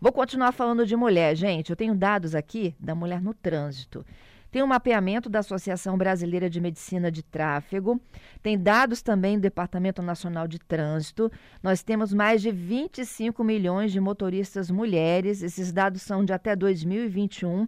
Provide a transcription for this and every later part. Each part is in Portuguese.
Vou continuar falando de mulher, gente. Eu tenho dados aqui da mulher no trânsito. Tem um mapeamento da Associação Brasileira de Medicina de Tráfego, tem dados também do Departamento Nacional de Trânsito. Nós temos mais de 25 milhões de motoristas mulheres, esses dados são de até 2021.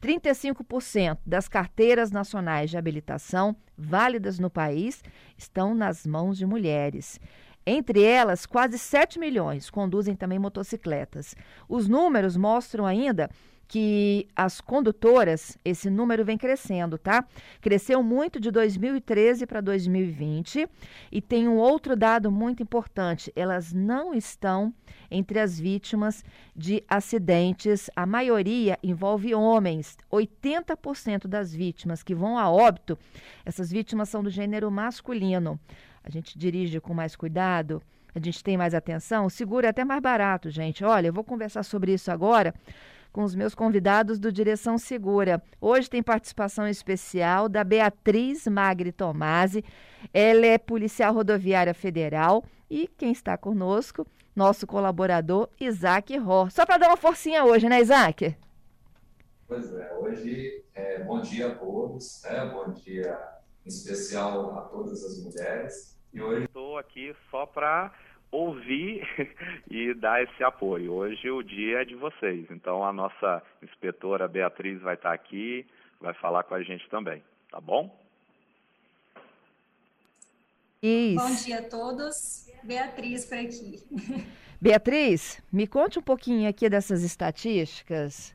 35% das carteiras nacionais de habilitação válidas no país estão nas mãos de mulheres. Entre elas, quase 7 milhões conduzem também motocicletas. Os números mostram ainda que as condutoras, esse número vem crescendo, tá? Cresceu muito de 2013 para 2020 e tem um outro dado muito importante: elas não estão entre as vítimas de acidentes. A maioria envolve homens. 80% das vítimas que vão a óbito, essas vítimas são do gênero masculino. A gente dirige com mais cuidado, a gente tem mais atenção, seguro é até mais barato, gente. Olha, eu vou conversar sobre isso agora com os meus convidados do Direção Segura. Hoje tem participação especial da Beatriz Magri Tomasi. Ela é policial rodoviária federal e quem está conosco, nosso colaborador Isaac Ró. Só para dar uma forcinha hoje, né, Isaac? Pois é, hoje é, bom dia a todos, né? bom dia em especial a todas as mulheres. E hoje estou aqui só para ouvir e dar esse apoio. Hoje o dia é de vocês, então a nossa inspetora Beatriz vai estar aqui, vai falar com a gente também, tá bom? Isso. Bom dia a todos. Beatriz por aqui. Beatriz, me conte um pouquinho aqui dessas estatísticas.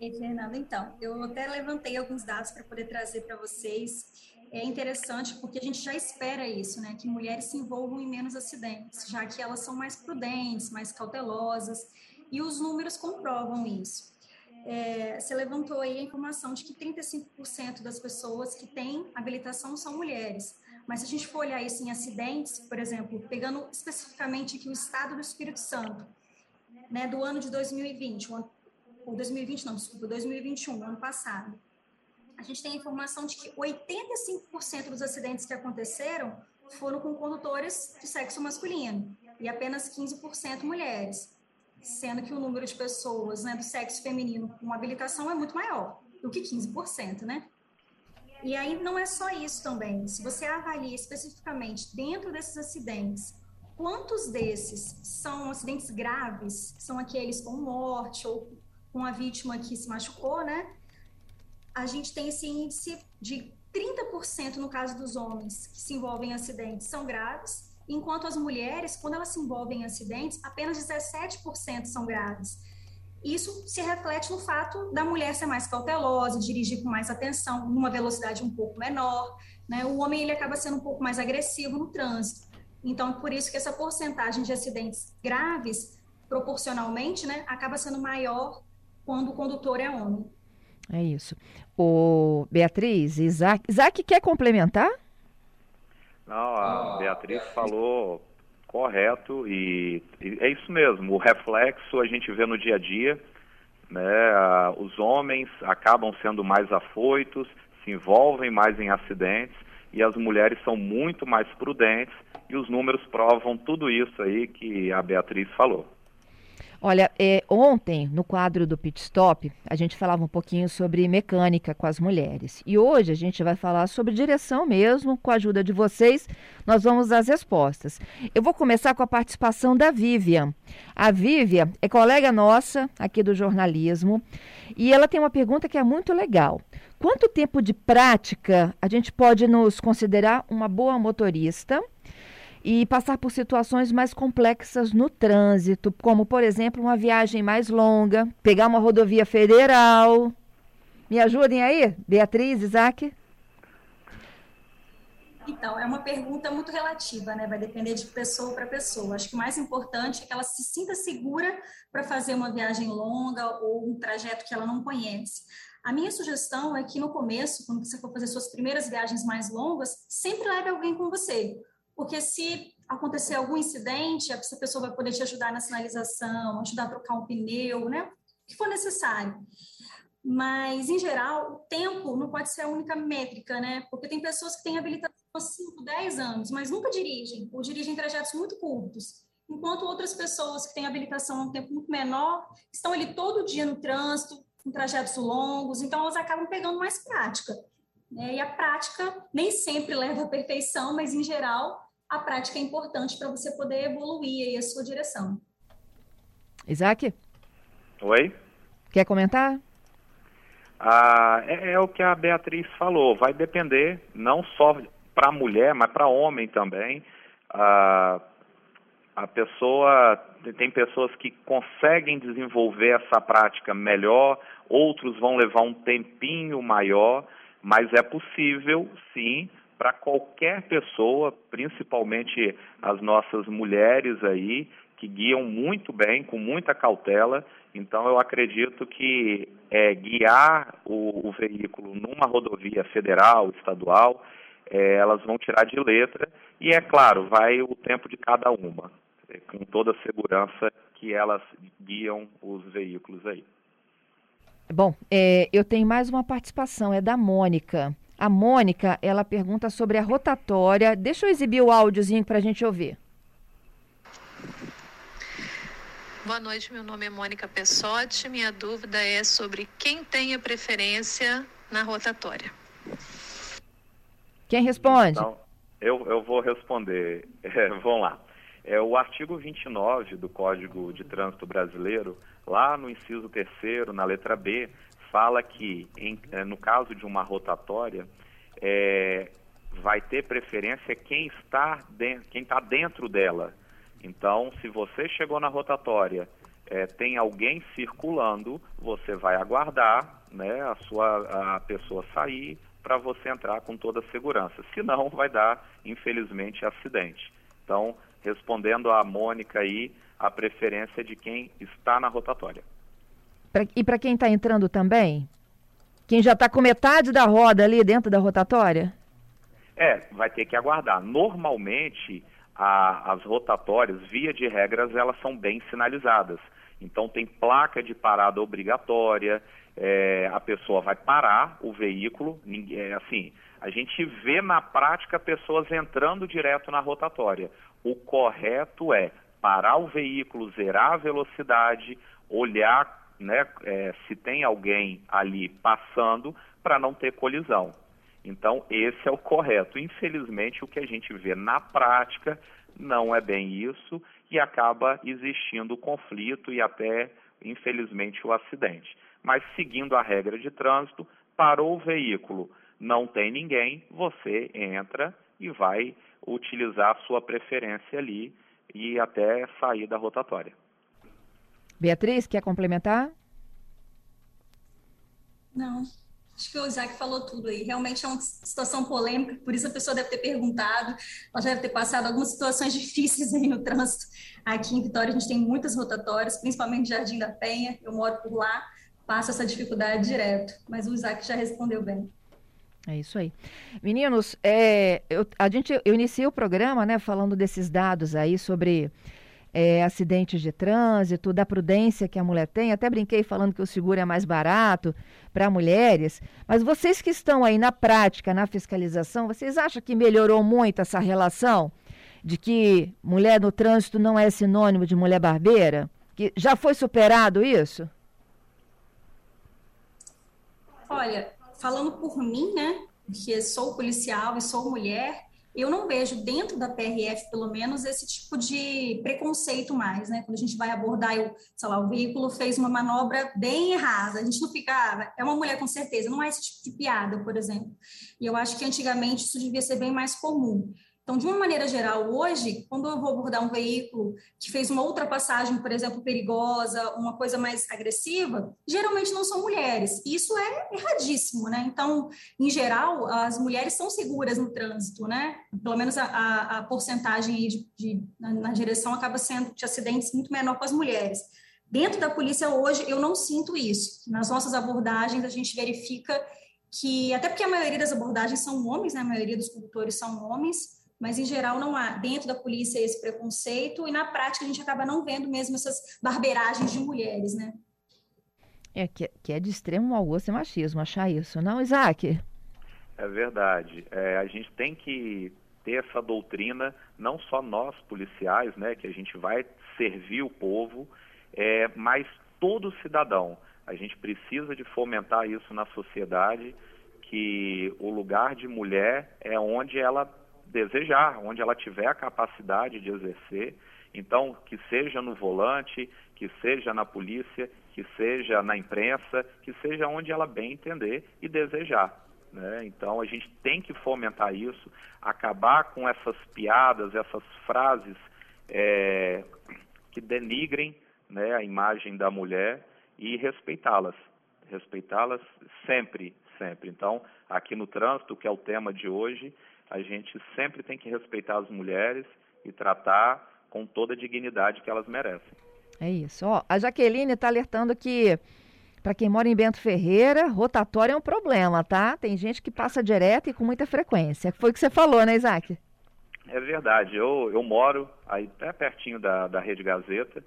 Ei, Fernanda, então, eu até levantei alguns dados para poder trazer para vocês é interessante porque a gente já espera isso, né? Que mulheres se envolvam em menos acidentes, já que elas são mais prudentes, mais cautelosas, e os números comprovam isso. É, você levantou aí a informação de que 35% das pessoas que têm habilitação são mulheres. Mas se a gente for olhar isso em acidentes, por exemplo, pegando especificamente aqui o estado do Espírito Santo, né, do ano de 2020, ou 2020 não, desculpa, 2021, ano passado, a gente tem a informação de que 85% dos acidentes que aconteceram foram com condutores de sexo masculino e apenas 15% mulheres, sendo que o número de pessoas né, do sexo feminino com habilitação é muito maior do que 15%, né? E aí não é só isso também. Se você avalia especificamente dentro desses acidentes, quantos desses são acidentes graves, são aqueles com morte ou com a vítima que se machucou, né? a gente tem esse índice de 30% no caso dos homens que se envolvem em acidentes são graves, enquanto as mulheres, quando elas se envolvem em acidentes, apenas 17% são graves. Isso se reflete no fato da mulher ser mais cautelosa, dirigir com mais atenção, numa velocidade um pouco menor. Né? O homem ele acaba sendo um pouco mais agressivo no trânsito. Então, por isso que essa porcentagem de acidentes graves, proporcionalmente, né, acaba sendo maior quando o condutor é homem. É isso. O Beatriz, Isaac, Isaac quer complementar? Não, a Beatriz falou correto e, e, é isso mesmo. O reflexo a gente vê no dia a dia, né? Os homens acabam sendo mais afoitos, se envolvem mais em acidentes e as mulheres são muito mais prudentes e os números provam tudo isso aí que a Beatriz falou. Olha, é, ontem, no quadro do Pit Stop, a gente falava um pouquinho sobre mecânica com as mulheres. E hoje a gente vai falar sobre direção mesmo, com a ajuda de vocês, nós vamos às respostas. Eu vou começar com a participação da Vivian. A Vivian é colega nossa aqui do jornalismo e ela tem uma pergunta que é muito legal. Quanto tempo de prática a gente pode nos considerar uma boa motorista? E passar por situações mais complexas no trânsito, como, por exemplo, uma viagem mais longa, pegar uma rodovia federal. Me ajudem aí, Beatriz, Isaac? Então, é uma pergunta muito relativa, né? Vai depender de pessoa para pessoa. Acho que o mais importante é que ela se sinta segura para fazer uma viagem longa ou um trajeto que ela não conhece. A minha sugestão é que no começo, quando você for fazer suas primeiras viagens mais longas, sempre leve alguém com você porque se acontecer algum incidente, essa pessoa vai poder te ajudar na sinalização, ajudar a trocar um pneu, né? O que for necessário. Mas, em geral, o tempo não pode ser a única métrica, né? Porque tem pessoas que têm habilitação há 5, 10 anos, mas nunca dirigem, ou dirigem trajetos muito curtos. enquanto outras pessoas que têm habilitação um tempo muito menor estão ali todo dia no trânsito, em trajetos longos, então elas acabam pegando mais prática. Né? E a prática nem sempre leva à perfeição, mas em geral a prática é importante para você poder evoluir aí a sua direção. Isaac? Oi? Quer comentar? Ah, é, é, o que a Beatriz falou, vai depender não só para mulher, mas para homem também. Ah, a pessoa tem pessoas que conseguem desenvolver essa prática melhor, outros vão levar um tempinho maior, mas é possível, sim, para qualquer pessoa, principalmente as nossas mulheres aí, que guiam muito bem, com muita cautela. Então, eu acredito que é, guiar o, o, veículo numa rodovia federal, estadual, é, elas vão tirar de letra. E, é claro, vai o tempo de cada uma, é, com toda a segurança que elas guiam os veículos aí. Bom, é, eu tenho mais uma participação, é da Mônica. A Mônica, ela pergunta sobre a rotatória. Deixa eu exibir o áudiozinho para a gente ouvir. Boa noite, meu nome é Mônica Pessotti. Minha dúvida é sobre quem tem a preferência na rotatória. Quem responde? Então, eu, eu vou responder. É, vamos lá. É, o artigo 29 do Código de Trânsito Brasileiro, lá no inciso terceiro, na letra B, fala que, em, é, no caso de uma rotatória, é, vai ter preferência quem está, de, quem está dentro dela. Então, se você chegou na rotatória, é, tem alguém circulando, você vai aguardar né, a sua a pessoa sair para você entrar com toda a segurança. Senão, vai dar, infelizmente, acidente. Então, respondendo a Mônica aí, a preferência de quem está na rotatória. Pra, e para quem está entrando também? Quem já está com metade da roda ali dentro da rotatória? É, vai ter que aguardar. Normalmente, a, as rotatórias, via de regras, elas são bem sinalizadas. Então, tem placa de parada obrigatória, é, a pessoa vai parar o veículo, é, assim, a gente vê na prática pessoas entrando direto na rotatória. O correto é parar o veículo, zerar a velocidade, olhar né, é, se tem alguém ali passando para não ter colisão. Então, esse é o correto. Infelizmente, o que a gente vê na prática não é bem isso e acaba existindo conflito e até, infelizmente, o acidente. Mas, seguindo a regra de trânsito, parou o veículo, não tem ninguém, você entra e vai utilizar a sua preferência ali e até sair da rotatória. Beatriz, quer complementar? Não. Acho que o Isaac falou tudo aí. Realmente é uma situação polêmica, por isso a pessoa deve ter perguntado. Ela já deve ter passado algumas situações difíceis aí no trânsito. Aqui em Vitória a gente tem muitas rotatórias, principalmente Jardim da Penha. Eu moro por lá, passo essa dificuldade direto. Mas o Isaac já respondeu bem. É isso aí. Meninos, é, eu, a gente, eu iniciei o programa né, falando desses dados aí sobre é, acidentes de trânsito, da prudência que a mulher tem. Até brinquei falando que o seguro é mais barato para mulheres. Mas vocês que estão aí na prática, na fiscalização, vocês acham que melhorou muito essa relação de que mulher no trânsito não é sinônimo de mulher barbeira? Que já foi superado isso? Olha, falando por mim, né, que sou policial e sou mulher, eu não vejo dentro da PRF, pelo menos, esse tipo de preconceito mais, né? Quando a gente vai abordar, eu, sei lá, o veículo fez uma manobra bem errada, a gente não fica, ah, é uma mulher com certeza, não é esse tipo de piada, por exemplo. E eu acho que antigamente isso devia ser bem mais comum. Então, de uma maneira geral, hoje, quando eu vou abordar um veículo que fez uma ultrapassagem, por exemplo, perigosa, uma coisa mais agressiva, geralmente não são mulheres. Isso é erradíssimo, né? Então, em geral, as mulheres são seguras no trânsito, né? Pelo menos a, a, a porcentagem de, de na, na direção acaba sendo de acidentes muito menor com as mulheres. Dentro da polícia hoje, eu não sinto isso. Nas nossas abordagens, a gente verifica que, até porque a maioria das abordagens são homens, né? a maioria dos condutores são homens, mas em geral não há dentro da polícia esse preconceito e na prática a gente acaba não vendo mesmo essas barbeiragens de mulheres, né? É que, que é de extremo mau gosto e machismo achar isso, não, Isaac? É verdade. É, a gente tem que ter essa doutrina, não só nós policiais, né, que a gente vai servir o povo, é, mas todo cidadão. A gente precisa de fomentar isso na sociedade, que o lugar de mulher é onde ela desejar, onde ela tiver a capacidade de exercer. Então, que seja no volante, que seja na polícia, que seja na imprensa, que seja onde ela bem entender e desejar. Né? Então, a gente tem que fomentar isso, acabar com essas piadas, essas frases é, que denigrem né, a imagem da mulher e respeitá-las. Respeitá-las sempre, sempre. Então, aqui no trânsito, que é o tema de hoje, a gente sempre tem que respeitar as mulheres e tratar com toda a dignidade que elas merecem. É isso. Ó, a Jaqueline está alertando que para quem mora em Bento Ferreira, rotatório é um problema, tá? Tem gente que passa direto e com muita frequência. Foi o que você falou, né, Isaac? É verdade. Eu, eu moro aí até pertinho da, da Rede Gazeta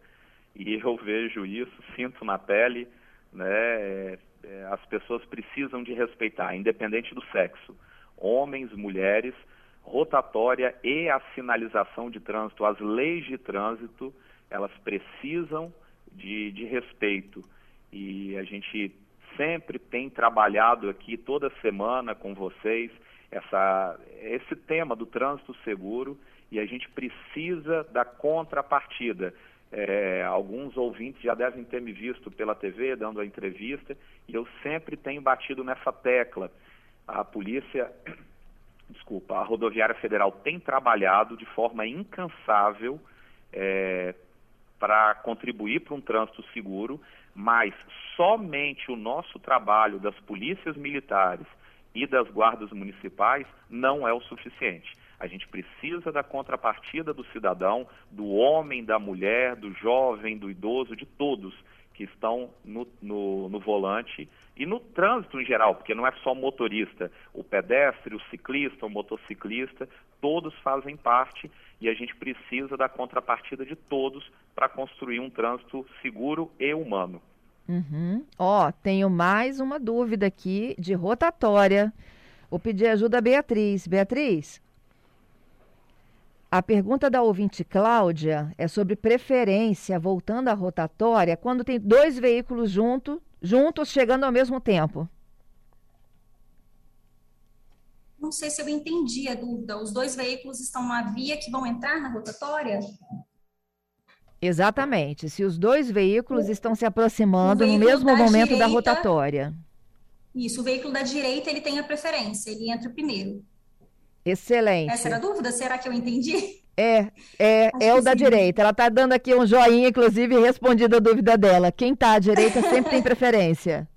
e eu vejo isso, sinto na pele, né? É, é, as pessoas precisam de respeitar, independente do sexo. Homens, mulheres, rotatória e a sinalização de trânsito, as leis de trânsito, elas precisam de, de respeito. E a gente sempre tem trabalhado aqui toda semana com vocês essa, esse tema do trânsito seguro e a gente precisa da contrapartida. É, alguns ouvintes já devem ter me visto pela TV dando a entrevista e eu sempre tenho batido nessa tecla. A polícia, desculpa, a rodoviária federal tem trabalhado de forma incansável é, para contribuir para um trânsito seguro, mas somente o nosso trabalho das polícias militares e das guardas municipais não é o suficiente. A gente precisa da contrapartida do cidadão, do homem, da mulher, do jovem, do idoso, de todos que estão no, no, no, volante e no trânsito em geral, porque não é só motorista, o pedestre, o ciclista, o motociclista, todos fazem parte e a gente precisa da contrapartida de todos para construir um trânsito seguro e humano. Uhum. Ó, tenho mais uma dúvida aqui de rotatória. Vou pedir ajuda a Beatriz. Beatriz, a pergunta da ouvinte Cláudia é sobre preferência, voltando à rotatória, quando tem dois veículos junto, juntos chegando ao mesmo tempo. Não sei se eu entendi a dúvida. Os dois veículos estão na via que vão entrar na rotatória? Exatamente. Se os dois veículos estão se aproximando no mesmo da momento direita, da rotatória. Isso, o veículo da direita ele tem a preferência, ele entra primeiro. Excelente. Essa era a dúvida? Será que eu entendi? É, é, é o da sim. direita. Ela está dando aqui um joinha, inclusive, respondido a dúvida dela. Quem está à direita sempre tem preferência.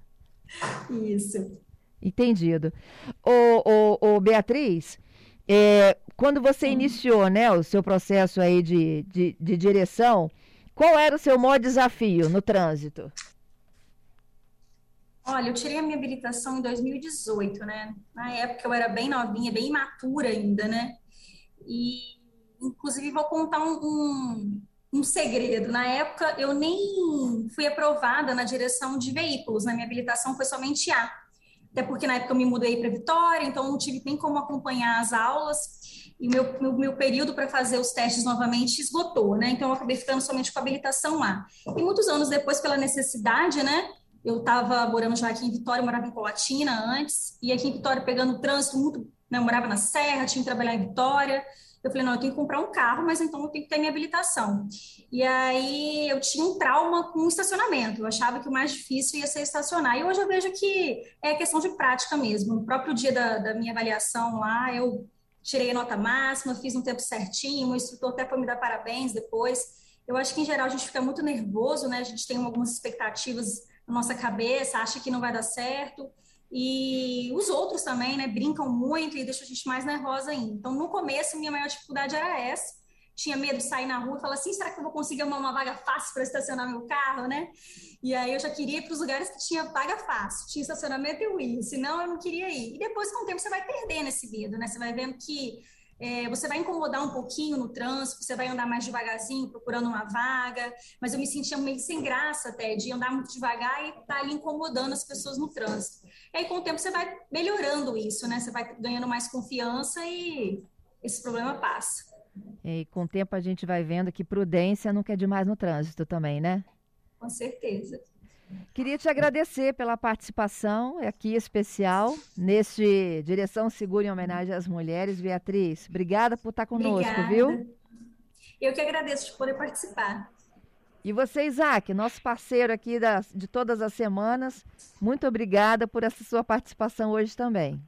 Isso. Entendido. Ô, ô, ô Beatriz, é, quando você iniciou né, o seu processo aí de, de, de direção, qual era o seu maior desafio no trânsito? Olha, eu tirei a minha habilitação em 2018, né? Na época eu era bem novinha, bem imatura ainda, né? E, inclusive, vou contar um, um, um, segredo. Na época, eu nem fui aprovada na direção de veículos, na minha habilitação foi somente A. Até porque na época eu me mudei para Vitória, então não tive nem como acompanhar as aulas e meu, meu, meu período para fazer os testes novamente esgotou, né? Então eu acabei ficando somente com a habilitação A. E muitos anos depois, pela necessidade, né? Eu estava morando já aqui em Vitória, morava em Colatina antes, e aqui em Vitória pegando trânsito muito, né? Eu morava na Serra, tinha que trabalhar em Vitória. Eu falei, não, eu tenho que comprar um carro, mas então eu tenho que ter minha habilitação. E aí eu tinha um trauma com o estacionamento. Eu achava que o mais difícil ia ser estacionar. E hoje eu vejo que é questão de prática mesmo. No próprio dia da, da minha avaliação lá, eu tirei a nota máxima, fiz um tempo certinho, o instrutor até foi me dar parabéns depois. Eu acho que, em geral, a gente fica muito nervoso, né? A gente tem algumas expectativas na nossa cabeça, acha que não vai dar certo. E os outros também, né, brincam muito e deixam a gente mais nervosa ainda. Então, no começo, minha maior dificuldade era essa. Tinha medo de sair na rua e falar assim: será que eu vou conseguir uma, uma vaga fácil para estacionar meu carro, né? E aí eu já queria ir para os lugares que tinha vaga fácil, tinha estacionamento e eu senão eu não queria ir. E depois, com o tempo, você vai perdendo esse medo, né? Você vai vendo que é, você vai incomodar um pouquinho no trânsito, você vai andar mais devagarzinho procurando uma vaga, mas eu me sentia meio sem graça até de andar muito devagar e estar tá ali incomodando as pessoas no trânsito. E aí, com o tempo, você vai melhorando isso, né? Você vai ganhando mais confiança e esse problema passa. E com o tempo a gente vai vendo que prudência nunca é demais no trânsito também, né? Com certeza. Queria te agradecer pela participação aqui especial neste Direção Segura em homenagem às mulheres. Beatriz, obrigada por estar conosco, obrigada. viu? Eu que agradeço de poder participar. E você, Isaac, nosso parceiro aqui das, de todas as semanas, muito obrigada por essa sua participação hoje também.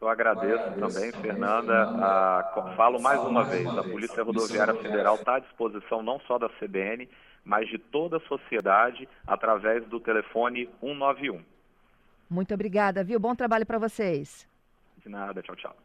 Eu agradeço também, Fernanda. A, falo mais uma vez, a Polícia Rodoviária Federal está à disposição não só da CBN, mas de toda a sociedade através do telefone 191. Muito obrigada, viu? Bom trabalho para vocês. De nada, tchau, tchau.